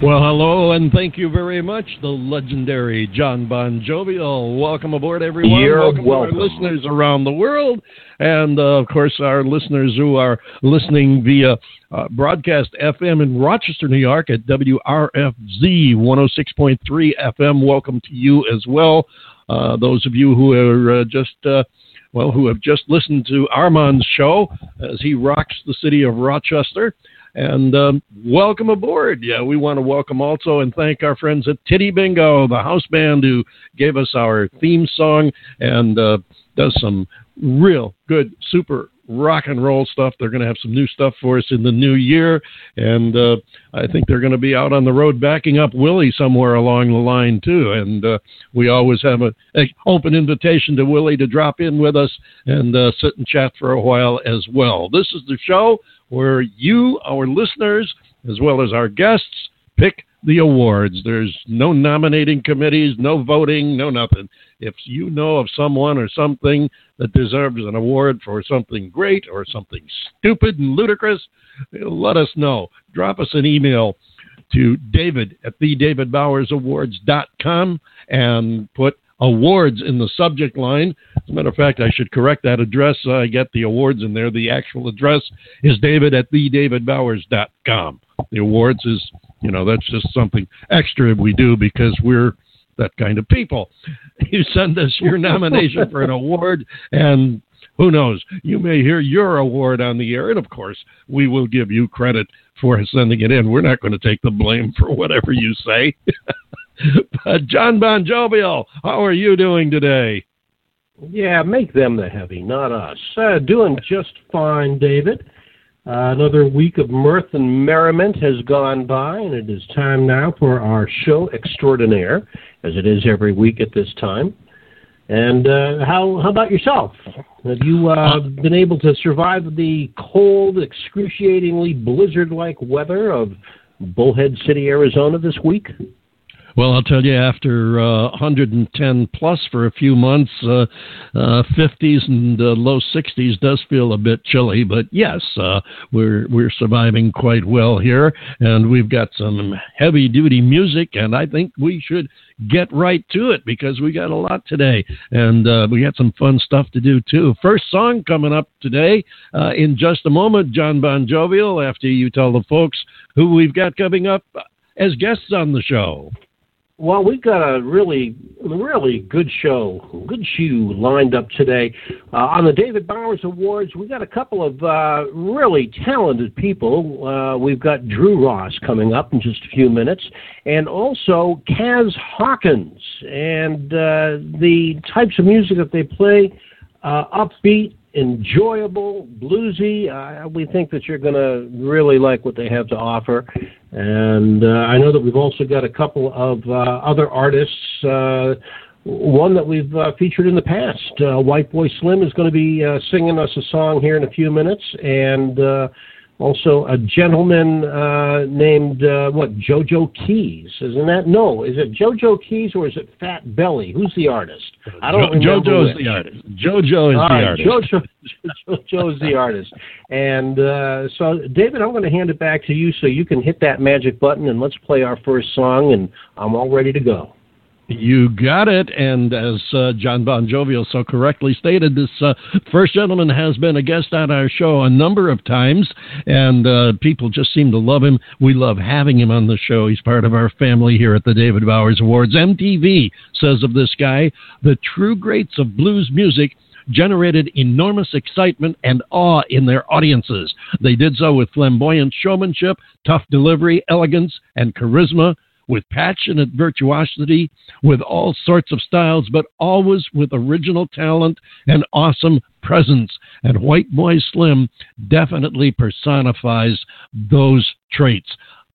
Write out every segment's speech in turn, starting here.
Well, hello, and thank you very much, the legendary Jon BonJovial. Welcome aboard, everyone. You're welcome, welcome. to our listeners around the world, and uh, of course, our listeners who are listening via uh, broadcast FM in Rochester, New York at WRFZ 106.3 FM. Welcome to you as well. Uh, those of you who are uh, just uh, well, who have just listened to Armand's show as he rocks the city of Rochester. And um, welcome aboard. Yeah, we want to welcome also and thank our friends at Titty Bingo, the house band who gave us our theme song and uh, does some real good, super rock and roll stuff. They're going to have some new stuff for us in the new year. And uh, I think they're going to be out on the road backing up Willie somewhere along the line, too. And uh, we always have an open invitation to Willie to drop in with us and uh, sit and chat for a while as well. This is the show where you, our listeners, as well as our guests, pick the awards. There's no nominating committees, no voting, no nothing. If you know of someone or something that deserves an award for something great or something stupid and ludicrous, let us know. Drop us an email to david at thedavidbowersawards.com and put awards in the subject line. As a matter of fact, I should correct that address. I get the awards in there. The actual address is david at thedavidbowers.com. The awards is, you know, that's just something extra we do because we're that kind of people. You send us your nomination for an award, and who knows, you may hear your award on the air. And of course, we will give you credit for sending it in. We're not going to take the blame for whatever you say. but Jon BonJovial, how are you doing today? Yeah, make them the heavy, not us. Uh, doing just fine, David. Uh, another week of mirth and merriment has gone by, and it is time now for our show extraordinaire, as it is every week at this time. And uh, how how about yourself? Have you uh, been able to survive the cold, excruciatingly blizzard-like weather of Bullhead City, Arizona this week? Well, I'll tell you, after uh, 110 plus for a few months, uh, uh, 50s and uh, low 60s does feel a bit chilly. But yes, uh, we're we're surviving quite well here, and we've got some heavy duty music, and I think we should get right to it because we got a lot today, and uh, we got some fun stuff to do too. First song coming up today in just a moment, Jon BonJovial. After you tell the folks who we've got coming up as guests on the show. Well, we've got a really, really good show, good shoe lined up today. Uh, on the David Bowers Awards, we've got a couple of uh, really talented people. Uh, we've got Dru Ross coming up in just a few minutes, and also Kaz Hawkins. And uh, the types of music that they play, uh, upbeat, enjoyable, bluesy. Uh, we think that you're going to really like what they have to offer. And uh, I know that we've also got a couple of uh, other artists. Uh, one that we've uh, featured in the past, uh, White Boy Slim, is going to be uh, singing us a song here in a few minutes, and also a gentleman named what JoJo Keys, isn't that? No, is it JoJo Keys or is it Fat Belly? Who's the artist? I don't jo- remember. JoJo's which. the artist. JoJo is All the right, artist. JoJo, JoJo's the artist. And uh, so, David, I'm going to hand it back to you so you can hit that magic button and let's play our first song. And I'm all ready to go. You got it. And as uh, Jon BonJovial so correctly stated, this uh, first gentleman has been a guest on our show a number of times, and uh, people just seem to love him. We love having him on the show. He's part of our family here at the David Bowers Awards. MTV says of this guy, the true greats of blues music generated enormous excitement and awe in their audiences. They did so with flamboyant showmanship, tough delivery, elegance, and charisma, with passionate virtuosity, with all sorts of styles, but always with original talent and awesome presence. And White Boy Slim definitely personifies those traits.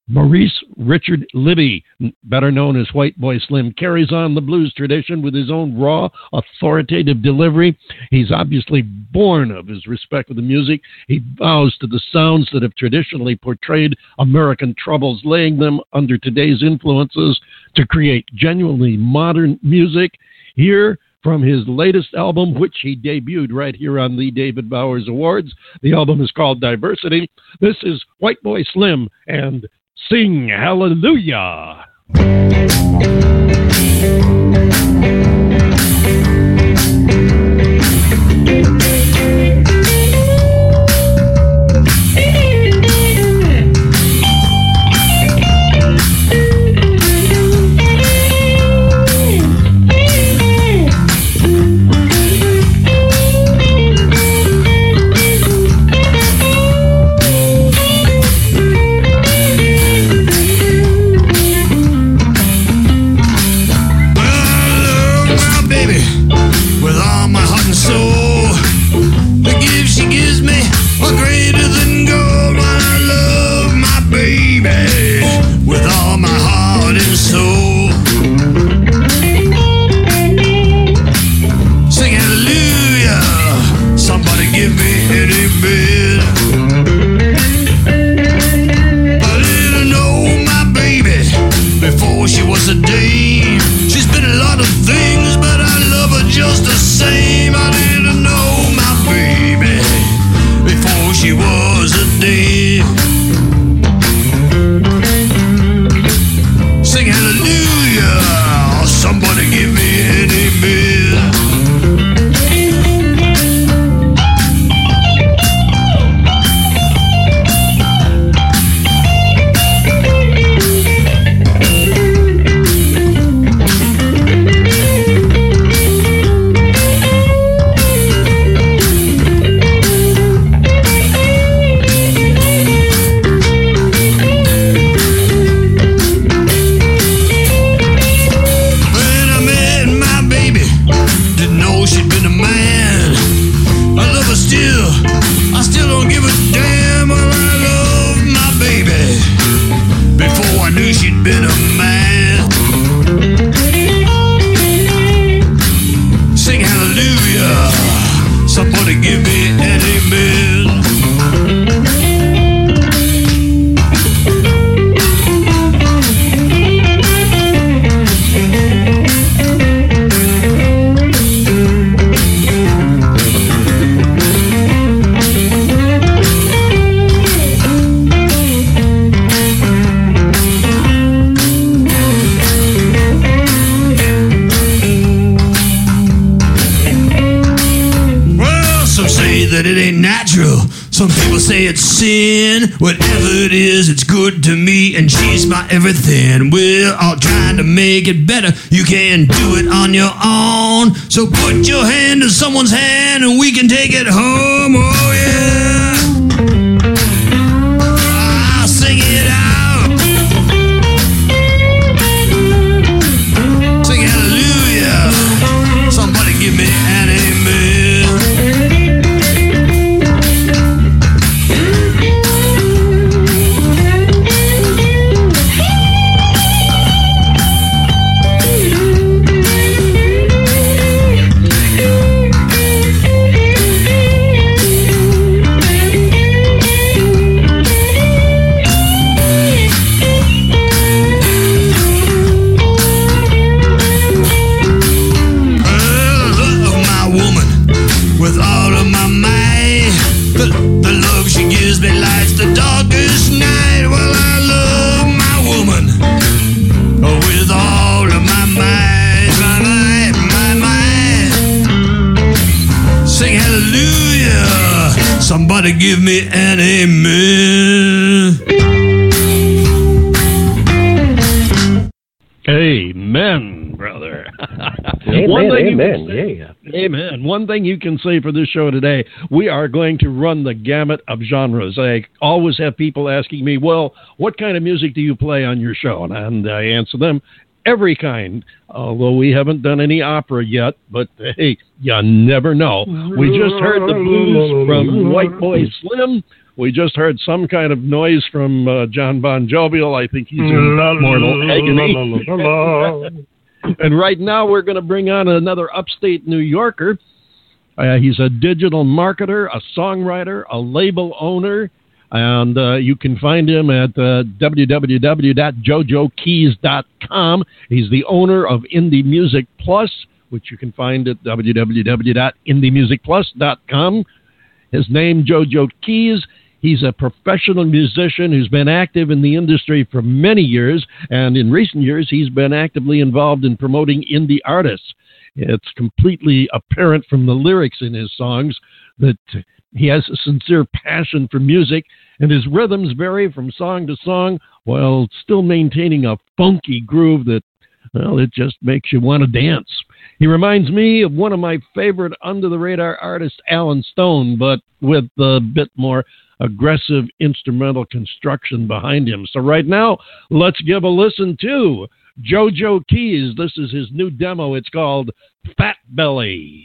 Maurice Richard Libby, better known as White Boy Slim, carries on the blues tradition with his own raw, authoritative delivery. He's obviously born of his respect for the music. He bows to the sounds that have traditionally portrayed American troubles, laying them under today's influences to create genuinely modern music. Here, from his latest album, which he debuted right here on the David Bowers Awards. The album is called Diversity. This is White Boy Slim and Sing Hallelujah. I knew she'd been a man. Everything. We're all trying to make it better. You can do it on your own. So put your hand in someone's hand and we can take it home. Oh, yeah. Somebody give me an amen. Amen, brother. amen, One thing amen, say, yeah. Amen. One thing you can say for this show today, we are going to run the gamut of genres. I always have people asking me, well, what kind of music do you play on your show? And I answer them, every kind. Although we haven't done any opera yet, but hey, you never know. We just heard the blues from White Boy Slim. We just heard some kind of noise from uh, Jon BonJovial. I think he's in mortal agony. and right now, we're going to bring on another upstate New Yorker. Uh, he's a digital marketer, a songwriter, a label owner, and uh, you can find him at uh, www.jojokeys.com. He's the owner of Indie Music Plus, which you can find at www.indiemusicplus.com. His name, Jojo Keys. He's a professional musician who's been active in the industry for many years, and in recent years, he's been actively involved in promoting indie artists. It's completely apparent from the lyrics in his songs that he has a sincere passion for music, and his rhythms vary from song to song while still maintaining a funky groove that, well, it just makes you want to dance. He reminds me of one of my favorite under the radar artists, Alan Stone, but with a bit more aggressive instrumental construction behind him. So, right now, let's give a listen to Jojo Keys. This is his new demo. It's called Fat Belly.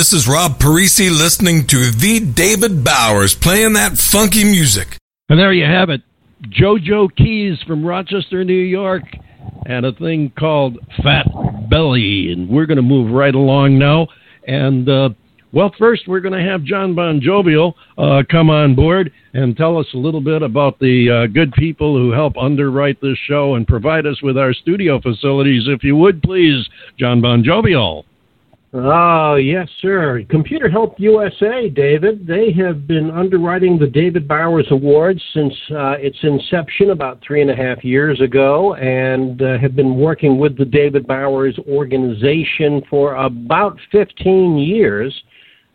This is Rob Parisi listening to The David Bowers playing that funky music. And there you have it. JoJo Keys from Rochester, New York, and a thing called Fat Belly. And we're going to move right along now. And, uh, well, first we're going to have Jon BonJovial uh, come on board and tell us a little bit about the uh, good people who help underwrite this show and provide us with our studio facilities. If you would, please, Jon BonJovial. Oh, yes, sir. Computer Help USA, David, they have been underwriting the David Bowers Awards since uh, its inception about three and a half years ago and uh, have been working with the David Bowers organization for about 15 years.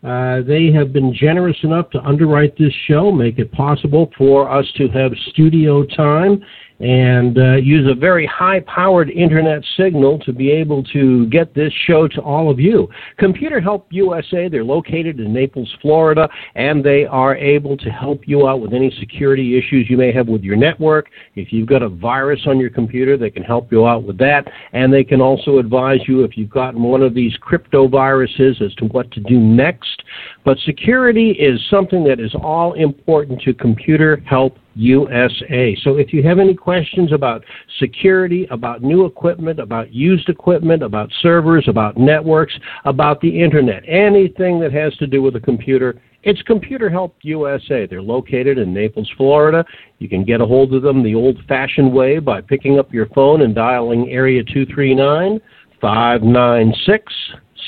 Uh, they have been generous enough to underwrite this show, make it possible for us to have studio time and uh, use a very high powered internet signal to be able to get this show to all of you. Computer Help USA, they're located in Naples, Florida, and they are able to help you out with any security issues you may have with your network. If you've got a virus on your computer, they can help you out with that, and they can also advise you if you've gotten one of these crypto viruses as to what to do next. But security is something that is all important to Computer Help USA. So if you have any questions about security, about new equipment, about used equipment, about servers, about networks, about the internet, anything that has to do with a computer, it's Computer Help USA. They're located in Naples, Florida. You can get a hold of them the old fashioned way by picking up your phone and dialing area 239 596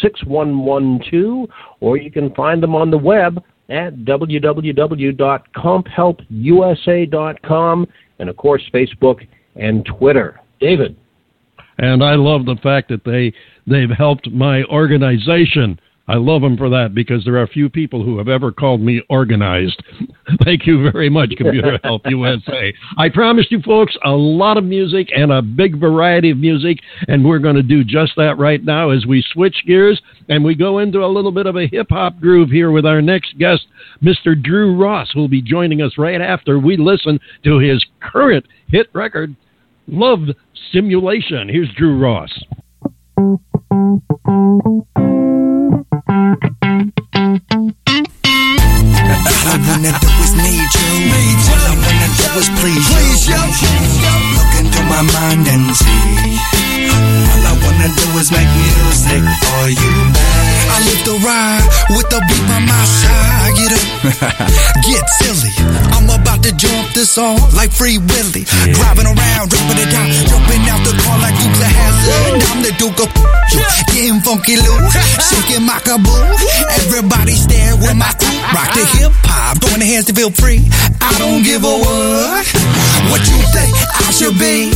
6112, or you can find them on the web at www.comphelpusa.com and, of course, Facebook and Twitter. David. And I love the fact that they they've helped my organization I love them for that because there are few people who have ever called me organized. Thank you very much, Computer Help USA. I promised you folks a lot of music and a big variety of music, and we're going to do just that right now as we switch gears and we go into a little bit of a hip hop groove here with our next guest, Mr. Dru Ross, who will be joining us right after we listen to his current hit record, Love Simulation. Here's Dru Ross. All I wanna do is need you. All I wanna do is please you. Look into my mind and see. All I wanna do is make music for you, babe. I live the ride with the beat by my side. Get up, get silly. I'm about to jump this off like Free Willy. Driving around, dropping it down, jumping out the car like Dukes of Hazzard. I'm the Duke of you. Getting funky loose, shaking my kaboo. Everybody stare with my crew. Rock the uh-huh. hip hop, throwing the hands to feel free. I don't give a what. What you think I should be?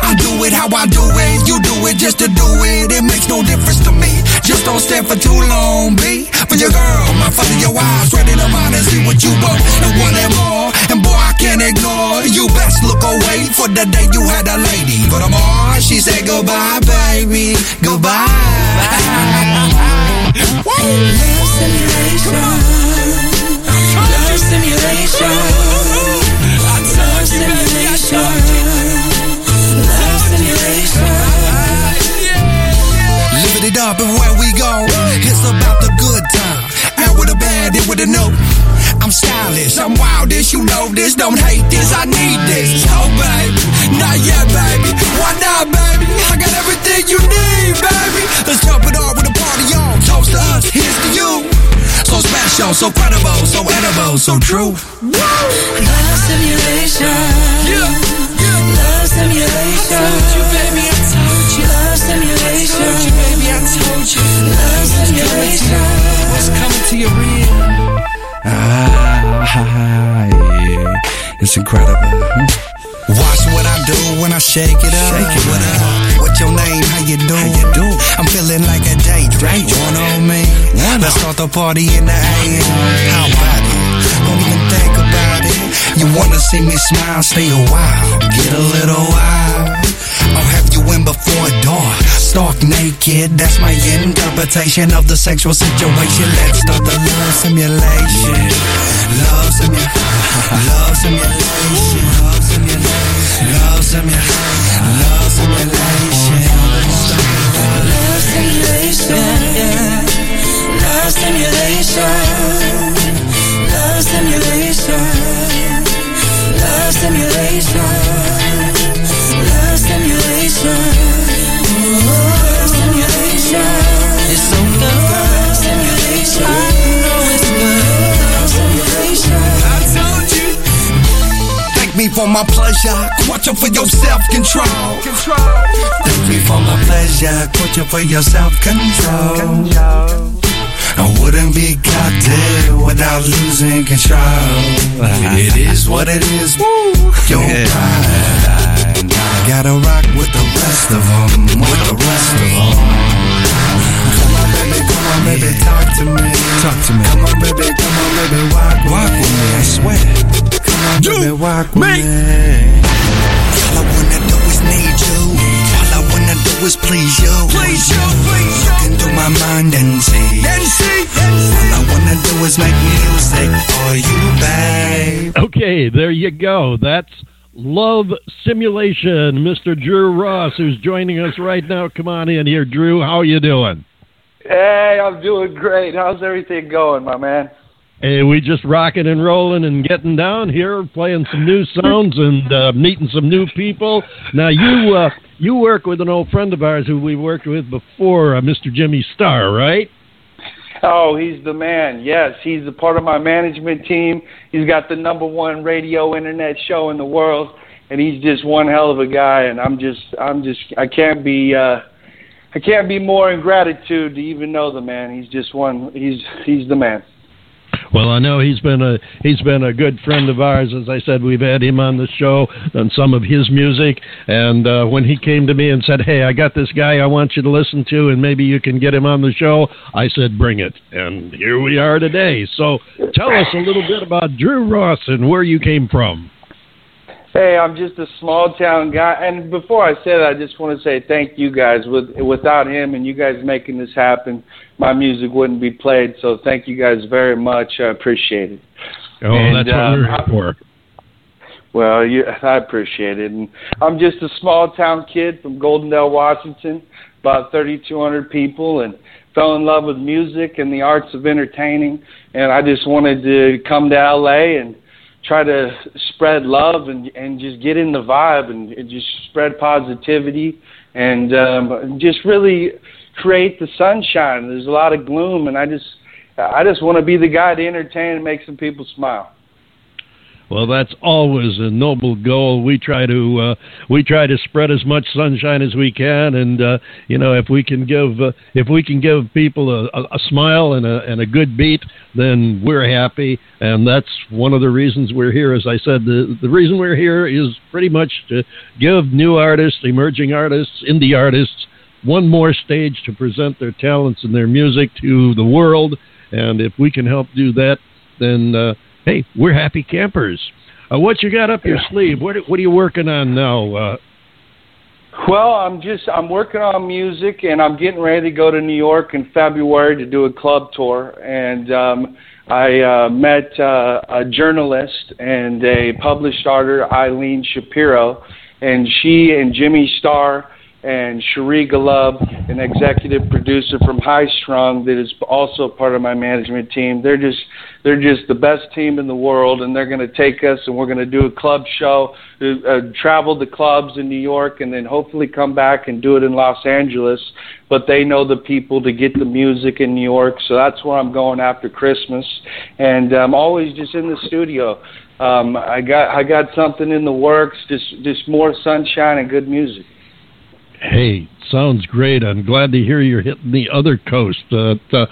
I do it how I do it. You do it just to do it. It makes no difference to me. Just don't stand for too long, B. For your girl, my father, your eyes, ready to mind and see what you want and want and more. And boy, I can't ignore. You best look away for the day you had a lady. For tomorrow, she said goodbye, baby. Goodbye. Love simulation. Don't hate this, I need this. Oh, baby, not yet, baby. Why not, baby? I got everything you need, baby. Let's jump it off with a party on. Toast to us, here's to you. So special, so credible, so edible, so true. Woo! Love simulation. Yeah. Love simulation. I told you, baby. I told you. Love simulation. I told you, baby. I told you. Love simulation. What's coming to your real? Ah, yeah. It's incredible. Hmm. Watch what I do when I shake it up. Shake it what up. What's your name? How you doing? How you doing? I'm feeling like a daydream. One on me. One Let's start the party in the AM. How about it? Don't even think about it. You wanna see me smile? Stay a while. Get a little wild. I'll have you before dawn. Stark naked, that's my interpretation of the sexual situation. Let's start the love simulation. Love simulation. Love simulation. Love simulation. Love simulation. Love simulation. Love simulation. Love simulation. Love simulation. Love simulation. For my pleasure. Watch out for your self control. Thank me for my pleasure. Watch out for your self control. I wouldn't be caught dead without losing control. It is what it is. Your pride. I gotta rock with the rest of them. With the rest of them. Come on, baby, come on, baby, talk to me. Talk to me. Come on, baby, come on, baby, walk Walk with me, I swear you make. All I wanna do is need you. All I wanna do is please you. Please you, please you. Looking through my mind and see. And see. All I wanna do is make music for you, babe. Okay, there you go. That's. Love Simulation, Mr. Dru Ross, who's joining us right now. Come on in here, Dru. How you doing? Hey, I'm doing great. How's everything going, my man? Hey, we just rocking and rolling and getting down here, playing some new sounds and uh, meeting some new people. Now you uh, you work with an old friend of ours who we worked with before, uh, Mr. Jimmy Starr, right? Oh, he's the man. Yes, he's a part of my management team. He's got the number one radio internet show in the world, and he's just one hell of a guy. And I'm just, I'm just, I can't be, uh, I can't be more in gratitude to even know the man. He's just one. He's, he's the man. Well, I know he's been a he's been a good friend of ours. As I said, we've had him on the show on some of his music. And uh, when he came to me and said, "Hey, I got this guy I want you to listen to, and maybe you can get him on the show," I said, "Bring it." And here we are today. So, tell us a little bit about Dru Ross and where you came from. Hey, I'm just a small town guy. And before I say that, I just want to say thank you guys. With without him and you guys making this happen, my music wouldn't be played. So thank you guys very much. I appreciate it. Oh, And, that's what uh, we're here for. Well, you, I appreciate it. And I'm just a small town kid from Goldendale, Washington, about 3,200 people, and fell in love with music and the arts of entertaining. And I just wanted to come to LA and try to spread love and and just get in the vibe and, and just spread positivity and um, just really create the sunshine. There's a lot of gloom, and I just I just want to be the guy to entertain and make some people smile. Well, that's always a noble goal. We try to uh, we try to spread as much sunshine as we can, and uh, you know if we can give uh, if we can give people a, a, a smile and a and a good beat, then we're happy, and that's one of the reasons we're here. As I said, the the reason we're here is pretty much to give new artists, emerging artists, indie artists, one more stage to present their talents and their music to the world, and if we can help do that, then. Uh, hey, we're happy campers. Uh, what you got up your sleeve? What what are you working on now? Uh, Well, I'm just I'm working on music and I'm getting ready to go to New York in February to do a club tour and um I uh met uh a journalist and a published author Eileen Shapiro and she and Jimmy Starr and Cherie Galub, an executive producer from High Strung that is also part of my management team. They're just they're just the best team in the world, and they're going to take us and we're going to do a club show, uh, uh, travel the clubs in New York, and then hopefully come back and do it in Los Angeles. But they know the people to get the music in New York, so that's where I'm going after Christmas, and I'm always just in the studio. Um, I got I got something in the works, just just more sunshine and good music. Hey, sounds great. I'm glad to hear you're hitting the other coast. Uh, uh,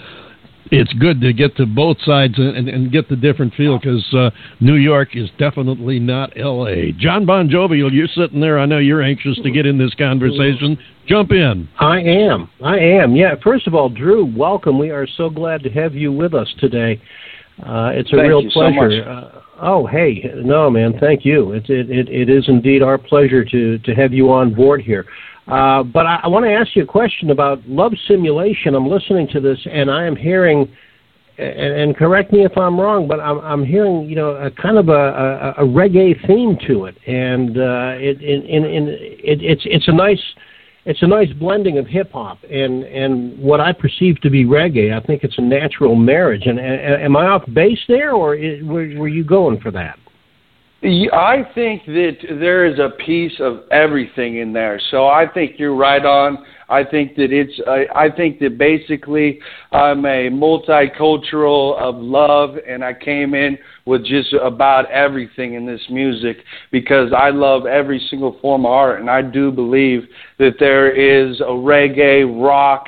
it's good to get to both sides and, and, and get the different feel because uh, New York is definitely not L.A. Jon BonJovial, you're sitting there. I know you're anxious to get in this conversation. Jump in. I am. I am. Yeah. First of all, Dru, welcome. We are so glad to have you with us today. Uh, it's a Thank real you so pleasure. much. uh, oh, hey, no, man, thank you. It, it it it is indeed our pleasure to to have you on board here. Uh, but I, I want to ask you a question about love simulation. I'm listening to this, and I am hearing. And, and correct me if I'm wrong, but I'm, I'm hearing you know a kind of a, a, a reggae theme to it, and uh, it, in, in, in, it, it's it's a nice it's a nice blending of hip hop and and what I perceive to be reggae. I think it's a natural marriage. And, and am I off base there, or i were, were you going for that? I think that there is a piece of everything in there. So I think you're right on. I think that it's. I, I think that basically I'm a multicultural of love, and I came in with just about everything in this music because I love every single form of art, and I do believe that there is a reggae rock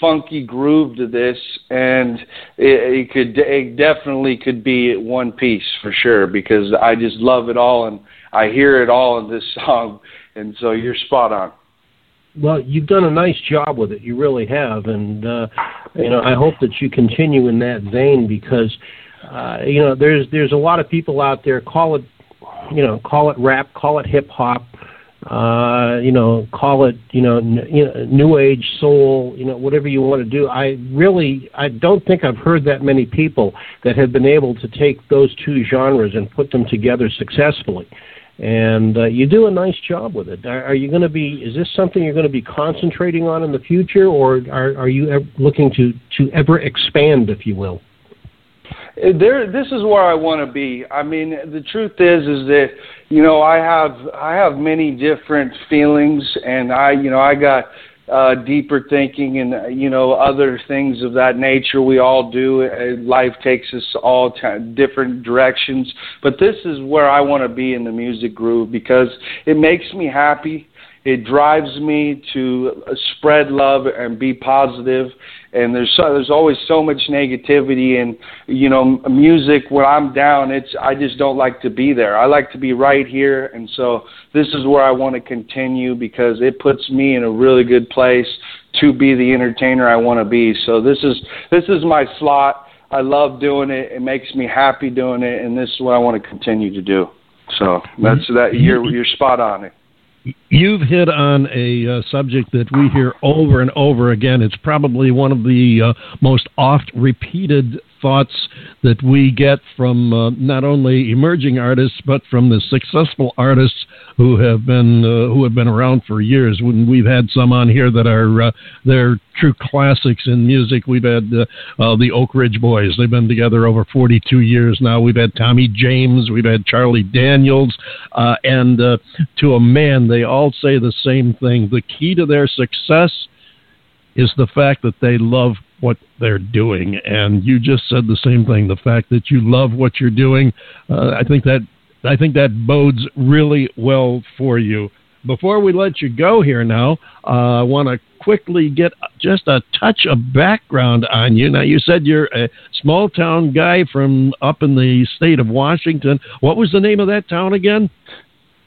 funky groove to this, and it, it could it definitely could be one piece for sure because I just love it all and I hear it all in this song, and so you're spot on. Well, you've done a nice job with it. You really have, and uh, you know I hope that you continue in that vein because uh, you know there's there's a lot of people out there call it you know call it rap, call it hip hop. Uh, you know, call it, you know, n- you know, new age soul, you know, whatever you want to do. I really, I don't think I've heard that many people that have been able to take those two genres and put them together successfully. And uh, you do a nice job with it. Are, are you going to be? Is this something you're going to be concentrating on in the future, or are, are you looking to to ever expand, if you will? There this is where I want to be. I mean, the truth is is that you know, I have I have many different feelings and I, you know, I got uh deeper thinking and uh, you know other things of that nature. We all do. Uh, life takes us all t- different directions. But this is where I want to be in the music groove because it makes me happy. It drives me to spread love and be positive and there's so, there's always so much negativity and you know music when I'm down it's I just don't like to be there. I like to be right here and so this is where I want to continue because it puts me in a really good place to be the entertainer I want to be. So this is this is my slot. I love doing it. It makes me happy doing it and this is what I want to continue to do. So mm-hmm. that's that you're you're spot on it. You've hit on a uh, subject that we hear over and over again. It's probably one of the uh, most oft repeated thoughts that we get from uh, not only emerging artists but from the successful artists who have been uh, who have been around for years. When we've had some on here that are uh, they're true classics in music. We've had uh, uh, the Oak Ridge Boys. They've been together over 42 years now. We've had Tommy James. We've had Charlie Daniels, uh, and to a man, they all say the same thing. The key to their success is the fact that they love what they're doing. And you just said the same thing. The fact that you love what you're doing, uh, I think that I think that bodes really well for you. Before we let you go here now, uh, I want to quickly get just a touch of background on you. Now, you said you're a small town guy from up in the state of Washington. What was the name of that town again?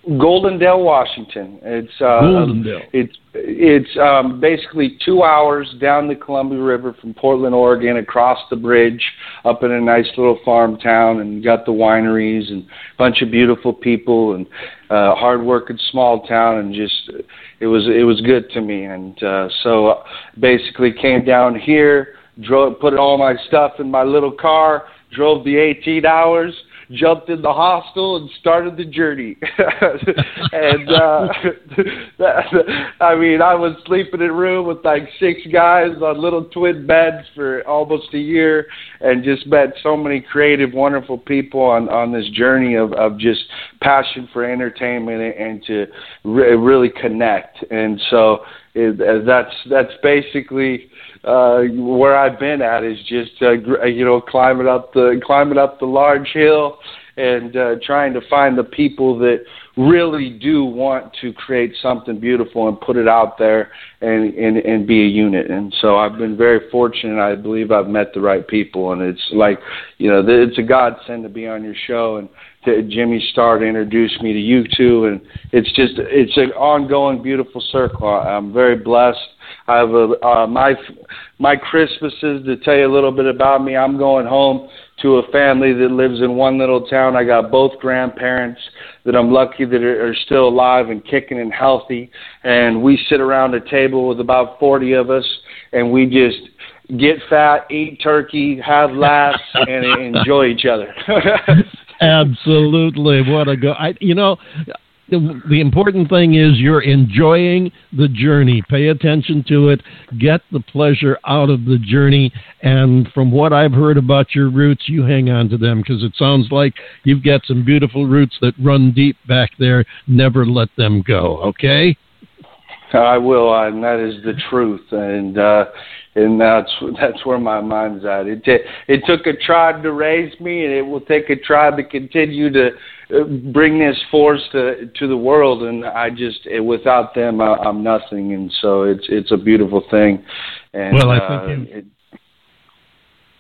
Goldendale, Washington. It's uh, Goldendale. It's it's um, basically two hours down the Columbia River from Portland, Oregon, across the bridge, up in a nice little farm town, and got the wineries and a bunch of beautiful people and uh, hardworking small town, and just it was it was good to me. And uh, so basically came down here, drove put all my stuff in my little car, drove the 18 hours jumped in the hostel and started the journey. and uh I mean, I was sleeping in a room with like six guys on little twin beds for almost a year and just met so many creative wonderful people on on this journey of of just passion for entertainment and, to re- really connect. And so it, that's that's basically uh where I've been at is just uh, gr- you know climbing up the climbing up the large hill and uh trying to find the people that really do want to create something beautiful and put it out there and and and be a unit. And so I've been very fortunate. I believe I've met the right people. And it's like you know it's a godsend to be on your show. And to Jimmy Star to introduce me to you two. And it's just it's an ongoing beautiful circle. I'm very blessed I have a uh, my my Christmases to tell you a little bit about me. I'm going home to a family that lives in one little town. I got both grandparents that I'm lucky that are, are still alive and kicking and healthy, and we sit around a table with about 40 of us, and we just get fat, eat turkey, have laughs, and enjoy each other. Absolutely. What a go! I, you know, the, important thing is you're enjoying the journey. Pay attention to it. Get the pleasure out of the journey. And from what I've heard about your roots, you hang on to them because it sounds like you've got some beautiful roots that run deep back there. Never let them go. Okay. I will, and that is the truth, and uh, and that's that's where my mind's at. It t- it took a tribe to raise me, and it will take a tribe to continue to bring this force to to the world. And I just eh, without them, I, I'm nothing. And so it's it's a beautiful thing. And Well, I uh, think you- it,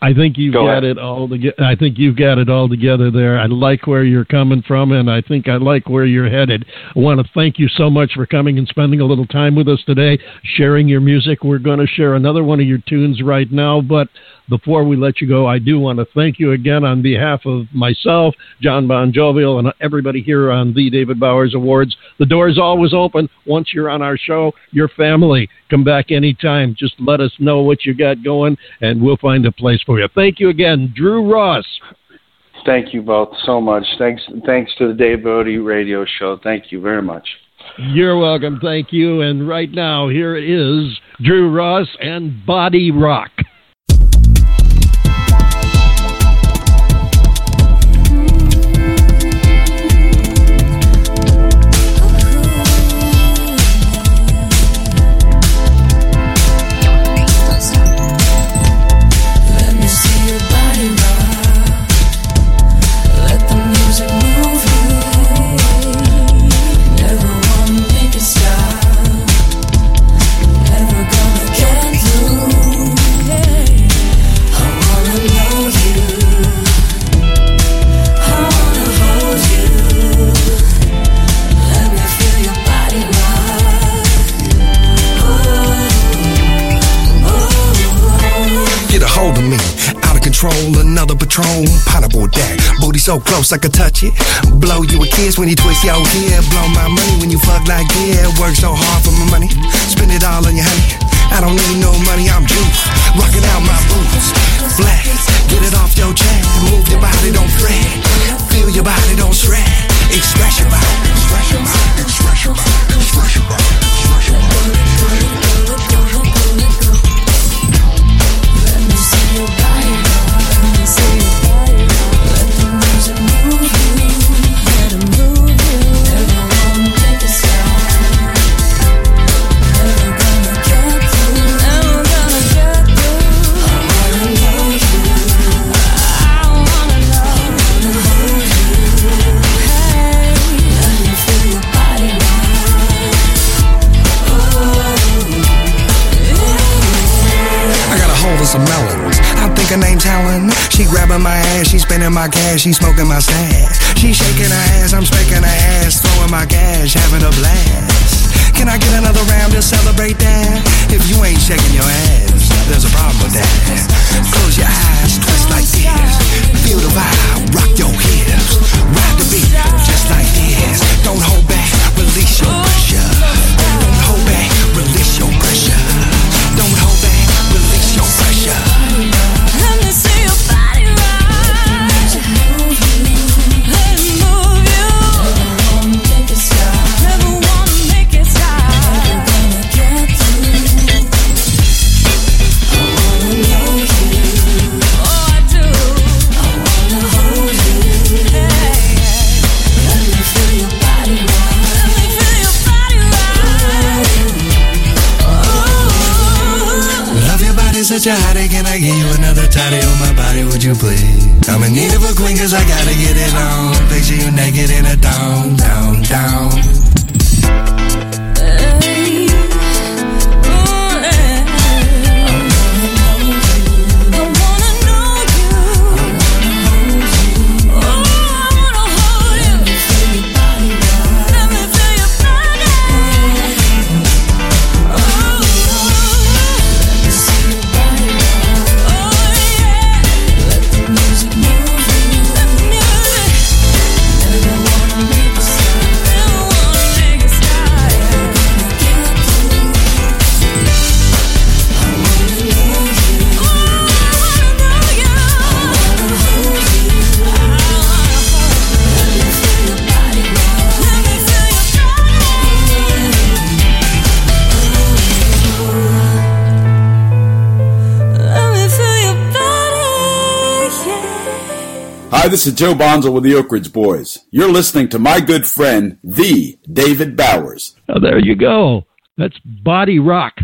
I think you've Go got ahead. it all together. I think you've got it all together there. I like where you're coming from, and I think I like where you're headed. I want to thank you so much for coming and spending a little time with us today, sharing your music. We're going to share another one of your tunes right now, but before we let you go, I do want to thank you again on behalf of myself, Jon BonJovial, and everybody here on the David Bowers Awards. The door is always open. Once you're on our show, your family, come back anytime. Just let us know what you got going, and we'll find a place for you. Thank you again, Dru Ross. Thank you both so much. Thanks, thanks to the Dave Bodie Radio Show. Thank you very much. You're welcome. Thank you. And right now, here is Dru Ross and Body Rock. So close I could touch it. Blow you a kiss when you twist your hair. Blow my money when you fuck like yeah. Work so hard for my money, spend it all on your honey. I don't need no money, I'm juice. Rocking out my boots, flex. Get it off your chest, move your body, don't fret. Feel your body, don't sweat. Express your body, express your body, express your body, express your body, express your body. Think her name's She grabbing my ass, she spending my cash, she smoking my stash. She shaking her ass, I'm spanking her ass, throwing my cash, having a blast. Can I get another round to celebrate that? If you ain't shaking your ass, there's a problem with that. Close your eyes, twist like this. Feel the vibe, rock your hips. This is Joe Bonsall with the Oak Ridge Boys. You're listening to my good friend, the David Bowers. Now, there you go. That's Body Rock.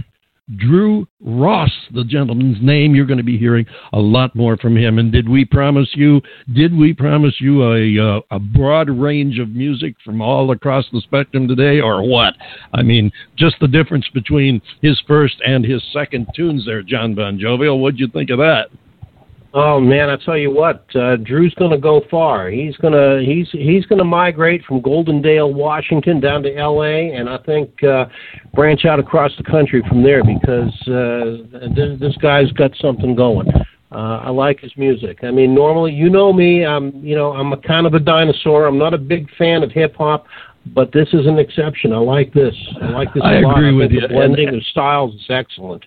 Dru Ross, the gentleman's name. You're going to be hearing a lot more from him. And did we promise you? Did we promise you a uh, a broad range of music from all across the spectrum today, or what? I mean, just the difference between his first and his second tunes there, Jon BonJovial. What'd you think of that? Oh man, I tell you what, uh, Dru's going to go far. He's going to he's he's going to migrate from Goldendale, Washington, down to L.A. and I think uh, branch out across the country from there because uh, this, this guy's got something going. Uh, I like his music. I mean, normally, you know me. I'm you know I'm a kind of a dinosaur. I'm not a big fan of hip hop. But this is an exception. I like this. I like this. I a lot. agree I with think you. The blending And- of styles is excellent.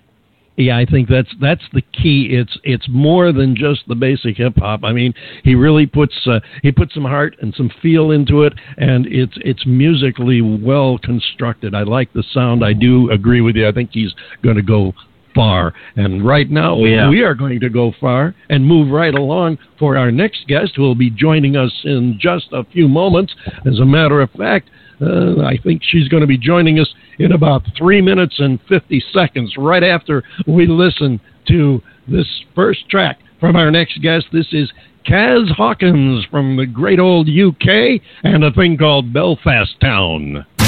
Yeah, I think that's that's the key. It's it's more than just the basic hip hop. I mean, he really puts uh, he puts some heart and some feel into it, and it's it's musically well constructed. I like the sound. I do agree with you. I think he's going to go far. And right now, Oh, yeah. we are going to go far and move right along for our next guest, who will be joining us in just a few moments. As a matter of fact, uh, I think she's going to be joining us in about three minutes and 50 seconds, right after we listen to this first track from our next guest. This is Kaz Hawkins from the great old UK and a thing called Belfast Town. Come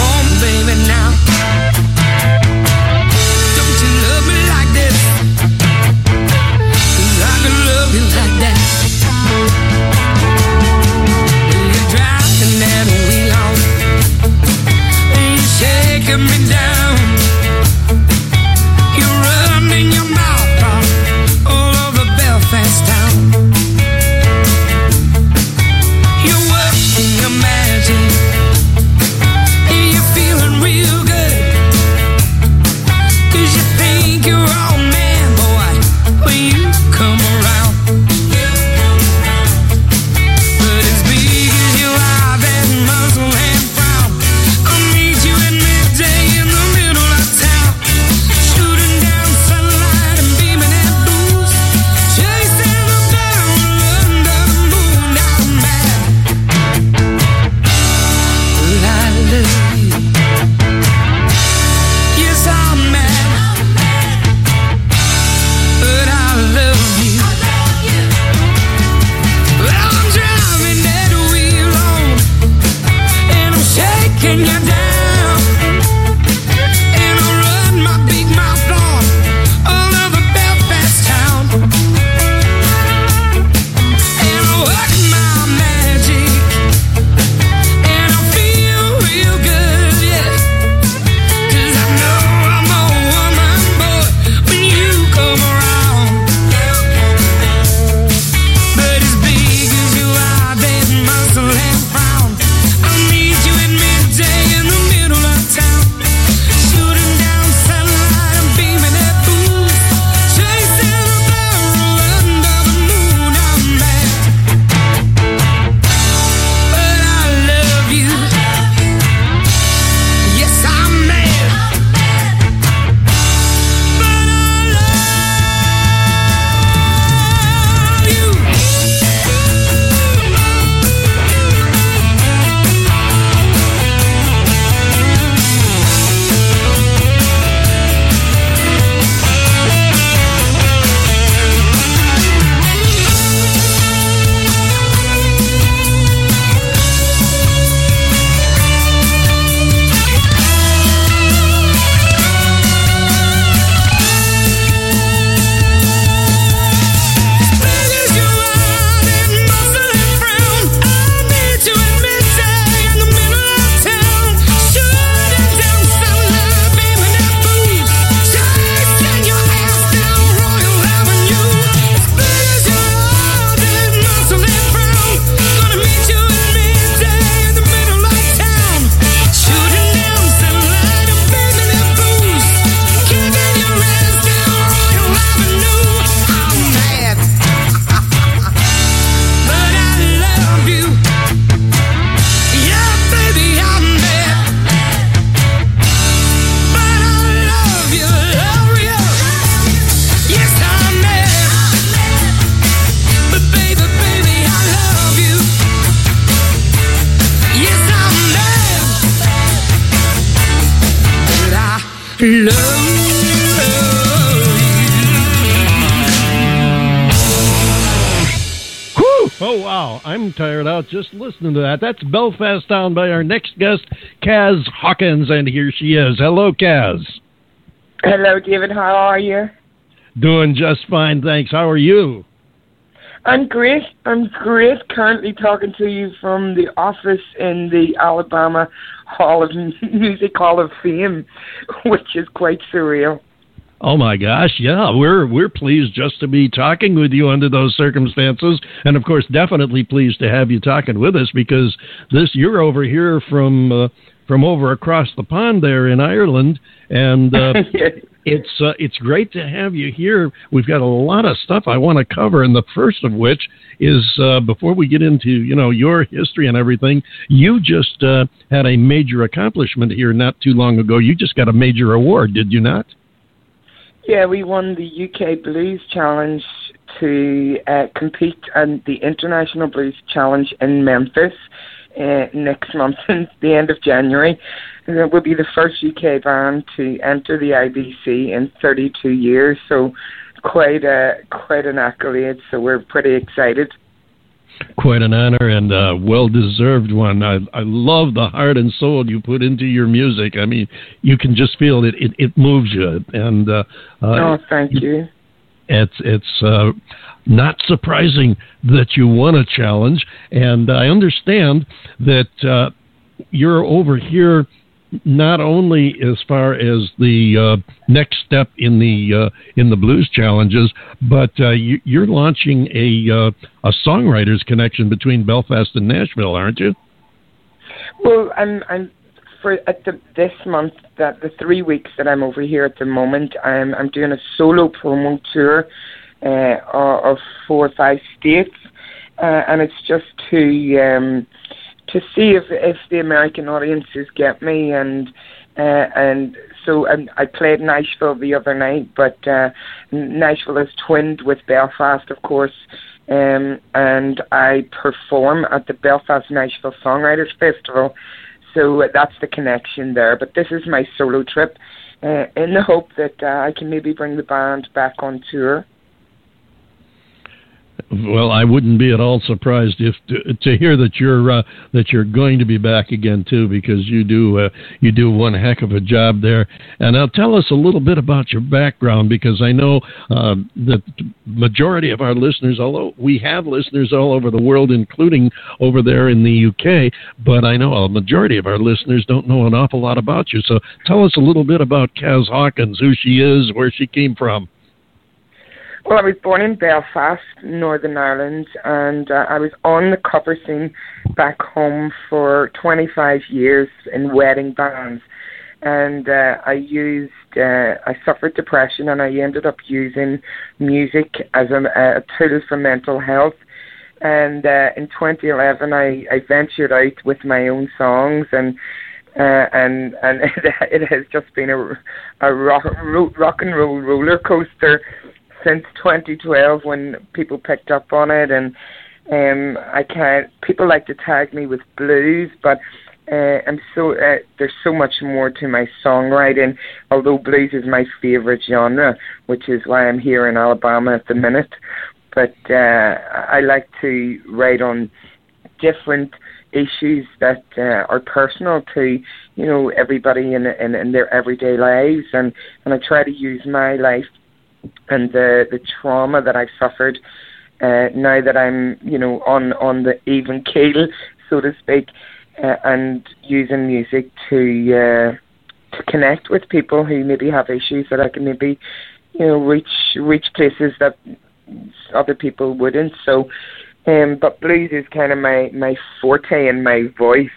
on, baby, shaking me down, listening to that. That's Belfast Town by our next guest, Kaz Hawkins, and here she is. Hello, Kaz. Hello, David. How are you? Doing just fine, thanks. How are you? I'm great. I'm great. Currently talking to you from the office in the Alabama Hall of Music Hall of Fame, which is quite surreal. Oh my gosh, yeah, we're we're pleased just to be talking with you under those circumstances, and of course, definitely pleased to have you talking with us because this you're over here from uh, from over across the pond there in Ireland, and uh, it's uh, it's great to have you here. We've got a lot of stuff I want to cover, and the first of which is uh, before we get into you know your history and everything. You just uh, had a major accomplishment here not too long ago. You just got a major award, did you not? Yeah, we won the UK Blues Challenge to uh, compete in the International Blues Challenge in Memphis uh, next month, the end of January. And it will be the first UK band to enter the IBC in 32 years. So quite a quite an accolade. So we're pretty excited. Quite an honor and a well deserved one. I I love the heart and soul you put into your music. I mean, you can just feel it. It, it moves you. And uh, uh, oh, thank you. It's it's uh, not surprising that you won a challenge, and I understand that uh, you're over here not only as far as the uh, next step in the uh, in the blues challenges, but uh, you, are launching a uh, a songwriters connection between Belfast and Nashville, aren't you? Well, I'm I'm for at the this month that the three weeks that I'm over here at the moment, I'm I'm doing a solo promo tour uh, of four or five states, uh, and it's just to um, to see if if the American audiences get me and. Uh, and so um, I played Nashville the other night, but uh, Nashville is twinned with Belfast, of course, um, and I perform at the Belfast Nashville Songwriters Festival so that's the connection there. But this is my solo trip uh, in the hope that uh, I can maybe bring the band back on tour. Well, I wouldn't be at all surprised if to, to hear that you're uh, that you're going to be back again too, because you do uh, you do one heck of a job there. And now tell us a little bit about your background, because I know uh, that majority of our listeners, although we have listeners all over the world, including over there in the UK, but I know a majority of our listeners don't know an awful lot about you. So tell us a little bit about Kaz Hawkins, who she is, where she came from. Well, I was born in Belfast, Northern Ireland, and uh, I was on the cover scene back home for 25 years in wedding bands. And uh, I used, uh, I suffered depression, and I ended up using music as a, a tool for mental health. And uh, in 2011, I, I ventured out with my own songs, and uh, and and it, it has just been a, a rock, rock and roll roller coaster since 2012 when people picked up on it and um I can't people like to tag me with blues but uh, I'm so uh, there's so much more to my songwriting although blues is my favorite genre which is why I'm here in Alabama at the minute. But uh, I like to write on different issues that uh, are personal to you know everybody in, in in their everyday lives and and I try to use my life and the the trauma that I've suffered uh, now that I'm you know on on the even keel, so to speak, uh, and using music to uh, to connect with people who maybe have issues that I can maybe you know reach reach places that other people wouldn't. So, um, but blues is kind of my my forte and my voice,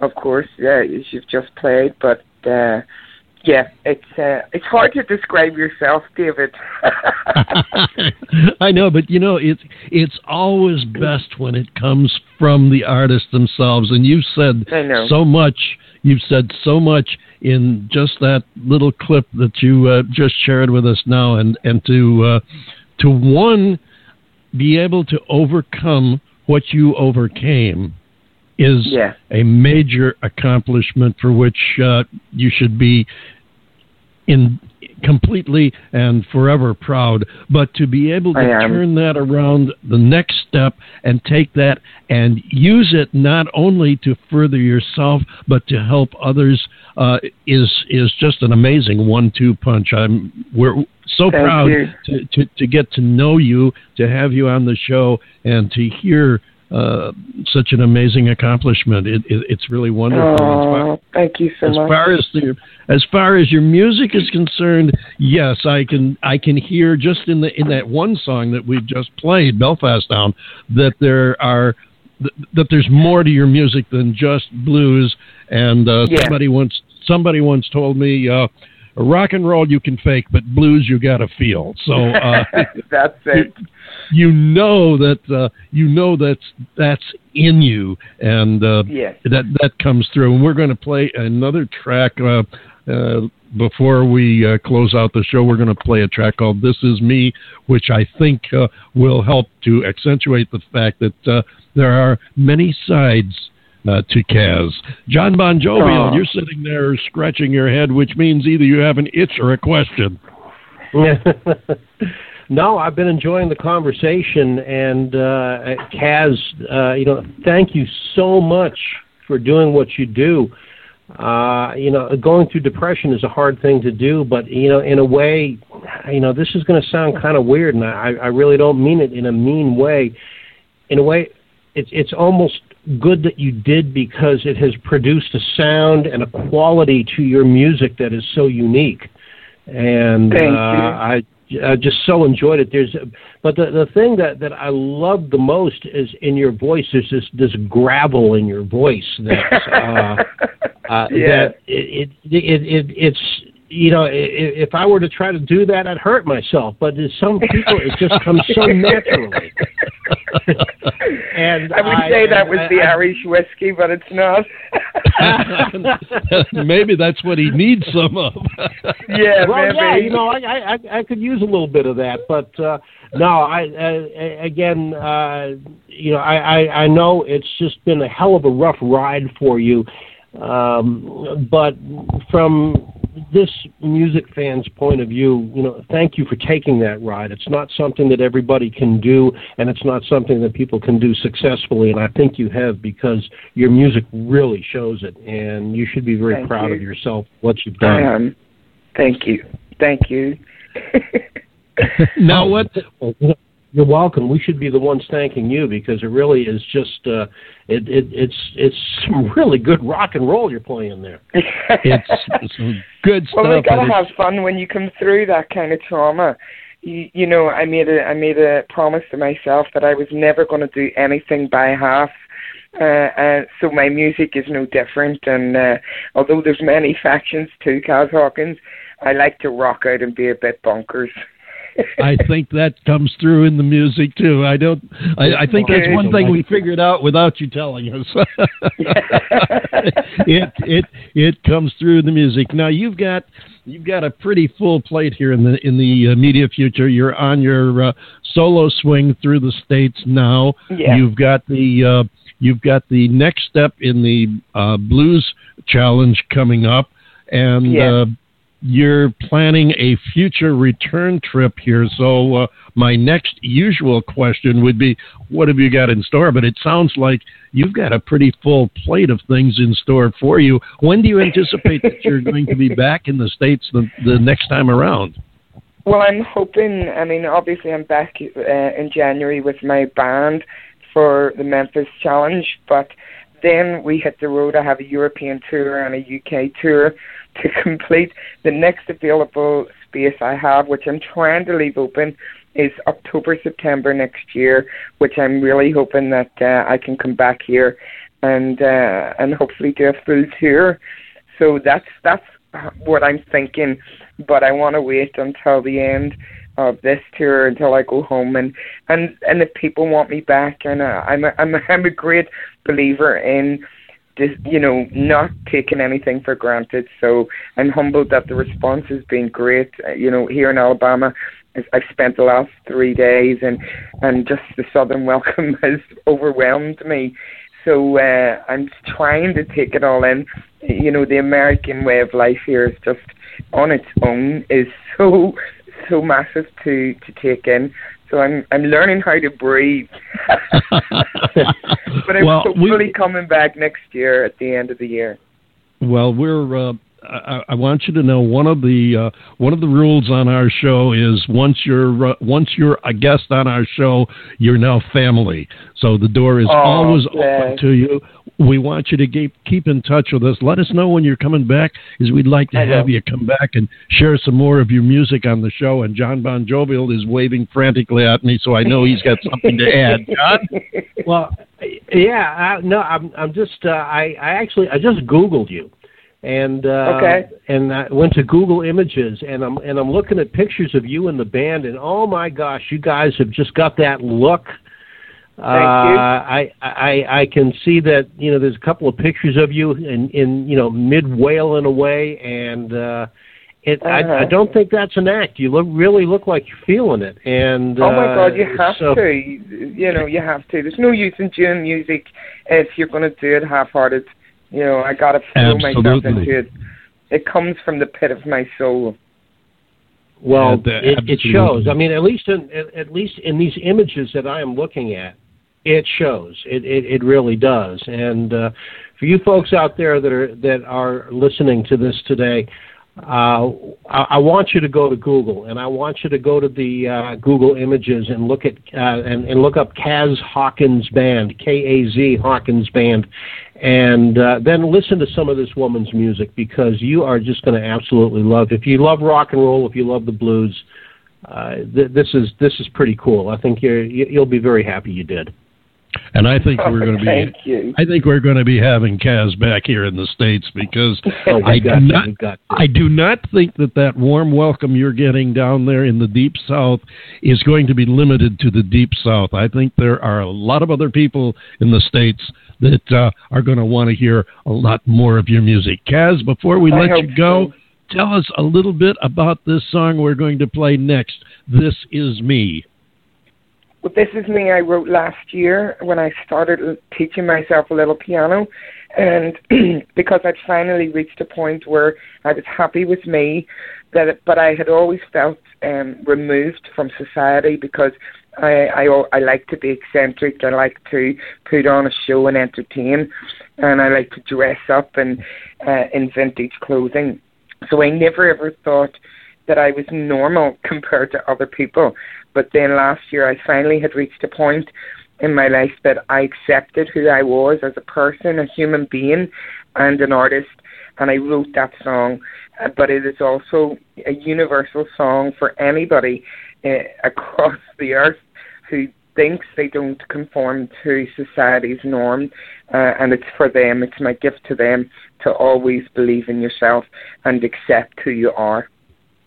of course. Yeah, as you've just played, but. Uh, yeah, it's uh, it's hard to describe yourself, David. I know, but you know, it's it's always best when it comes from the artists themselves. And you said so much. You've said so much in just that little clip that you uh, just shared with us now, and and to uh, to one be able to overcome what you overcame is yeah. a major accomplishment for which uh, you should be in completely and forever proud. But to be able to turn that around the next step and take that and use it not only to further yourself but to help others uh, is is just an amazing one-two punch. I'm we're so Thank proud to, to, to get to know you, to have you on the show, and to hear uh, such an amazing accomplishment. It, it, it's really wonderful. As far- Oh, thank you so as much. far as the as far as your music is concerned, yes, I can I can hear just in the in that one song that we've just played, Belfast Town, that there are th- that there's more to your music than just blues. And uh, Yeah. somebody once somebody once told me. Uh, Rock and roll you can fake, but blues you got to feel. So uh, That's it. You know that uh, you know that's that's in you, and uh, Yes. that that comes through. And we're going to play another track uh, uh, before we uh, close out the show. We're going to play a track called "This Is Me," which I think uh, will help to accentuate the fact that uh, there are many sides. Uh, to Kaz. John Bon Jovi, Aw. you're sitting there scratching your head, which means either you have an itch or a question. no, I've been enjoying the conversation, and uh, Kaz, uh, you know, thank you so much for doing what you do. Uh, you know, going through depression is a hard thing to do, but you know, in a way, you know, this is going to sound kind of weird, and I, I really don't mean it in a mean way. In a way, it's it's almost good that you did because it has produced a sound and a quality to your music that is so unique and uh. I I just so enjoyed it. There's, but the the thing that that I love the most is in your voice. There's this this gravel in your voice that uh, uh, Yeah. that it, it it it it's you know i- i- if I were to try to do that, I'd hurt myself. But there's some people, it just comes so naturally. and I would I- say that I- was I- the I- Irish whiskey, but it's not. Maybe that's what he needs some of. Yeah, well, maybe. yeah, you know, I, I I- I could use a little bit of that, but uh, no, I uh, again, uh, you know, I, I I know it's just been a hell of a rough ride for you, um, but from this music fan's point of view, you know, thank you for taking that ride. It's not something that everybody can do, and it's not something that people can do successfully, and I think you have because your music really shows it, and you should be very Thank proud you. of yourself, what you've done. am. Thank you. Thank you. now what? Well, You're welcome. We should be the ones thanking you because it really is just uh, it, it it's it's some really good rock and roll you're playing there. It's, it's good stuff. Well, we gotta have it's- fun when you come through that kind of trauma. You, you know, I made a I made a promise to myself that I was never going to do anything by half. Uh, uh, so my music is no different, and uh, although there's many factions to Kaz Hawkins, I like to rock out and be a bit bonkers. I think that comes through in the music too. I don't. I, I think that's one thing we figured out without you telling us. it it it comes through in the music. Now you've got you've got a pretty full plate here in the in the immediate future. You're on your uh, solo swing through the states now. Yeah. You've got the uh, you've got the next step in the uh, blues challenge coming up, and. Yeah. You're planning a future return trip here. So, uh, my next usual question would be, what have you got in store? But it sounds like you've got a pretty full plate of things in store for you. When do you anticipate that you're going to be back in the States the, the next time around? Well, I'm hoping. I mean, obviously, I'm back uh, in January with my band for the Memphis Challenge, but then we hit the road. I have a European tour and a UK tour to complete. The next available space I have, which I'm trying to leave open, is October, September next year, which I'm really hoping that uh, I can come back here and uh, and hopefully do a full tour. So that's that's what I'm thinking, but I want to wait until the end of this tour until I go home and and and if people want me back and uh, I'm a, I'm a, I'm a great believer in you know not taking anything for granted so I'm humbled that the response has been great uh, you know here in Alabama I've spent the last three days and and just the southern welcome has overwhelmed me So uh, I'm trying to take it all in. You know, the American way of life here is just on its own is so so massive to to take in. So I'm I'm learning how to breathe. but I'm Well, we- coming back next year at the end of the year. Well, we're. Uh, I, I want you to know one of the uh, one of the rules on our show is once you're uh, once you're a guest on our show, you're now family. So the door is Oh, always open to you. We want you to keep keep in touch with us. Let us know when you're coming back, as we'd like to I have will. you come back and share some more of your music on the show. And Jon BonJovial is waving frantically at me, so I know he's got something to add. Jon. Well, yeah, I, no, I'm I'm just uh, I I actually I just Googled you, and uh, Okay. and I went to Google Images, and I'm and I'm looking at pictures of you and the band, and oh my gosh, you guys have just got that look. Thank uh. I, I I can see that you know there's a couple of pictures of you in in you know mid wailing away, and uh, it I, Uh-huh. I don't think that's an act. You look really look like you're feeling it, and Oh my uh, God, you have so, to. You you know, you have to. There's no use in doing music if you're going to do it half-hearted. You know, I got to throw myself Absolutely. into it. It comes from the pit of my soul. Well, And, uh, it, it shows. I mean, at least in at, at least in these images that I am looking at, it shows. It it, it really does. And uh, for you folks out there that are that are listening to this today, uh, I, I want you to go to Google and I want you to go to the uh, Google Images and look at uh, and, and look up Kaz Hawkins Band, K A Z Hawkins Band, and uh, then listen to some of this woman's music because you are just going to absolutely love. If you love rock and roll, if you love the blues, uh, th- this is this is pretty cool. I think you're you- you'll be very happy you did. And I think we're going to be. You. I think we're going to be having Kaz back here in the states because Oh, I do not. we've got to. I do not think that that warm welcome you're getting down there in the deep south is going to be limited to the deep south. I think there are a lot of other people in the states that uh, are going to want to hear a lot more of your music. Kaz, before we I let you go, so. tell us a little bit about this song we're going to play next. This is me. Well, this is me I wrote last year when I started teaching myself a little piano. And because I'd finally reached a point where I was happy with me, that but I had always felt um, removed from society because I, I I like to be eccentric. I like to put on a show and entertain, and I like to dress up and uh, in vintage clothing. So I never ever thought that I was normal compared to other people. But then last year, I finally had reached a point in my life that I accepted who I was as a person, a human being, and an artist. And I wrote that song. Uh, but it is also a universal song for anybody uh, across the earth who thinks they don't conform to society's norm. Uh, and it's for them, it's my gift to them to always believe in yourself and accept who you are.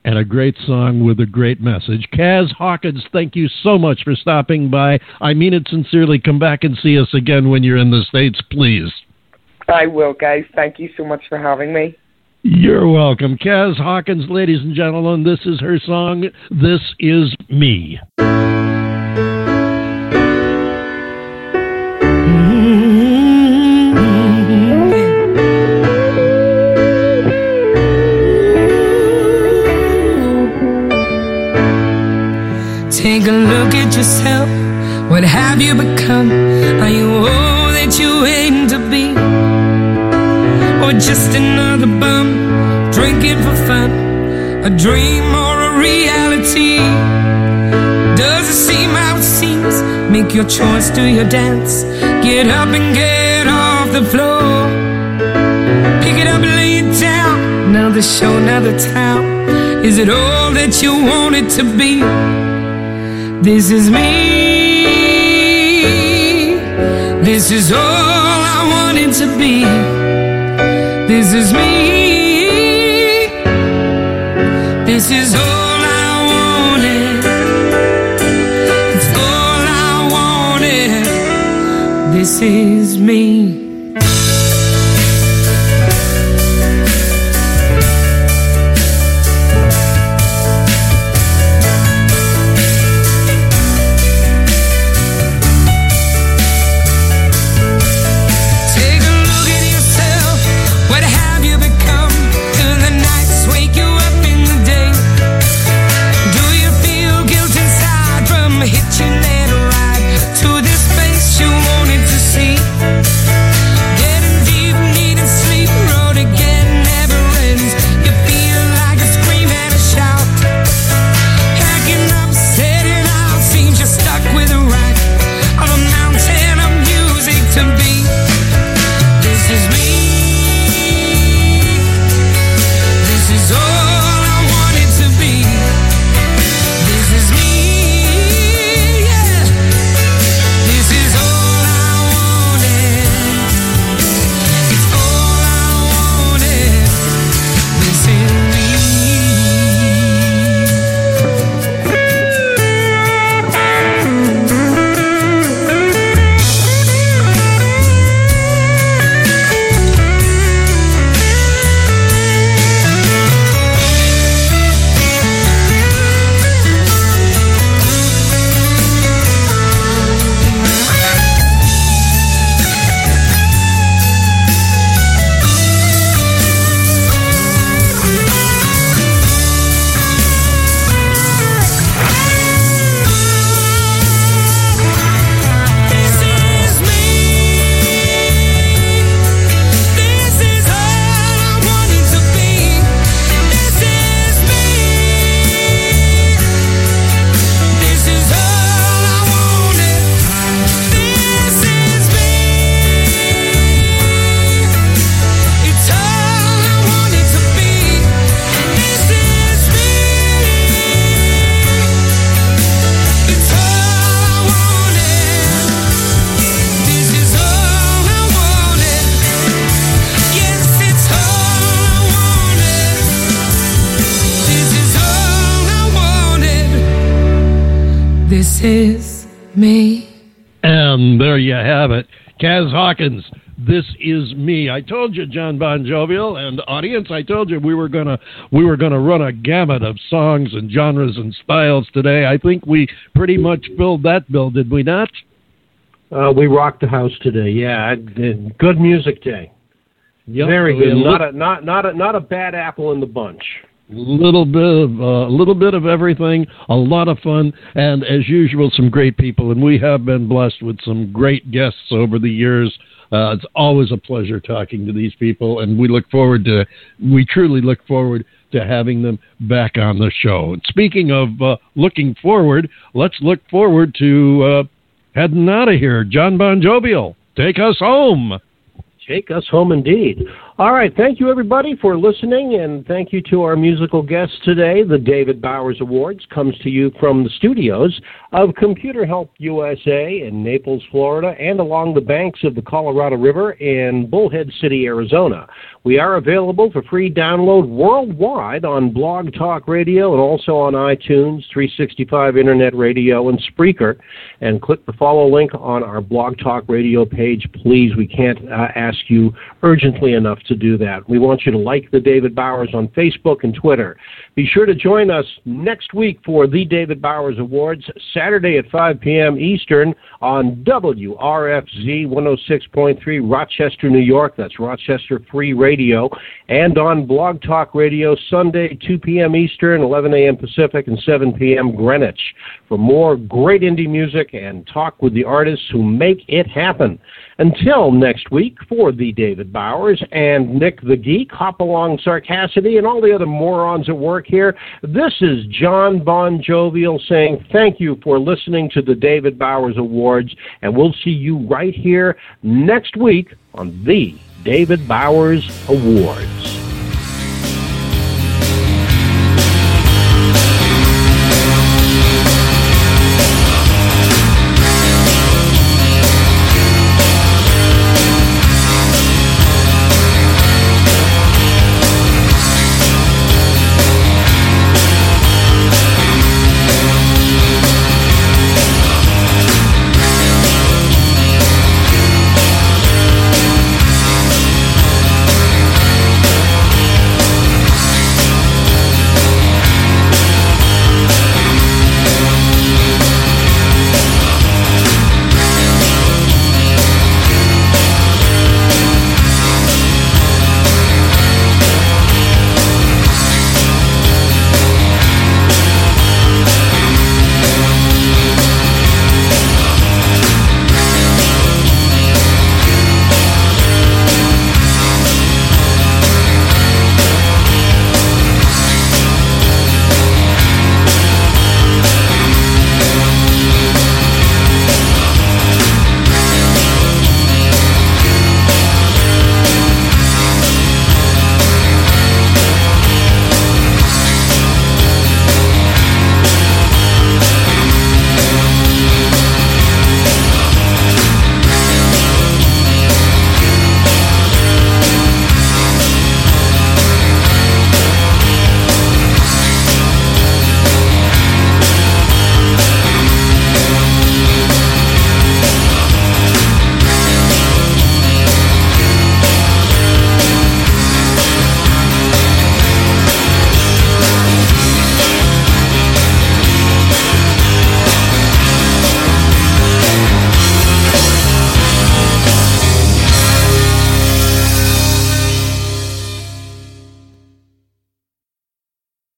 And a great song with a great message. Kaz Hawkins, thank you so much for stopping by. I mean it sincerely. Come back and see us again when you're in the States, please. I will, guys. Thank you so much for having me. You're welcome. Kaz Hawkins, ladies and gentlemen, this is her song, This Is Me. Take a look at yourself. What have you become? Are you all that you aim to be? Or just another bum drinking for fun? A dream or a reality? Does it seem how it seems? Make your choice, do your dance. Get up and get off the floor. Pick it up and lay it down. Another show, another town. Is it all that you want it to be? This is me. This is all I wanted to be. This is me. This is all. This is me. I told you, Jon BonJovial and audience, I told you we were gonna we were gonna run a gamut of songs and genres and styles today. I think we pretty much filled that bill, did we not? Uh, we rocked the house today. Yeah, good music day. Yep. Very good. Not a not not a not a bad apple in the bunch. little bit of a uh, little bit of everything, a lot of fun, and as usual, some great people. And we have been blessed with some great guests over the years. Uh, it's always a pleasure talking to these people, and we look forward to we truly look forward to having them back on the show. And speaking of uh, looking forward, let's look forward to uh, heading out of here. Jon BonJovial, take us home. Take us home indeed. All right. Thank you, everybody, for listening, and thank you to our musical guests today. The David Bowers Awards comes to you from the studios of Computer Help USA in Naples, Florida, and along the banks of the Colorado River in Bullhead City, Arizona. We are available for free download worldwide on Blog Talk Radio and also on iTunes, 365 Internet Radio, and Spreaker. And click the follow link on our Blog Talk Radio page, please. We can't uh, ask you urgently enough to do that. We want you to like the David Bowers on Facebook and Twitter. Be sure to join us next week for the David Bowers Awards, Saturday at 5 p.m. Eastern on WRFZ 106.3 Rochester, New York. That's Rochester Free Radio. And on Blog Talk Radio, Sunday, 2 p.m. Eastern, 11 a.m. Pacific, and 7 p.m. Greenwich. For more great indie music and talk with the artists who make it happen. Until next week, for the David Bowers and Nick the Geek, Hopalong Sarcassity, and all the other morons at work here, this is Jon BonJovial saying thank you for listening to the David Bowers Awards, and we'll see you right here next week on the David Bowers Awards.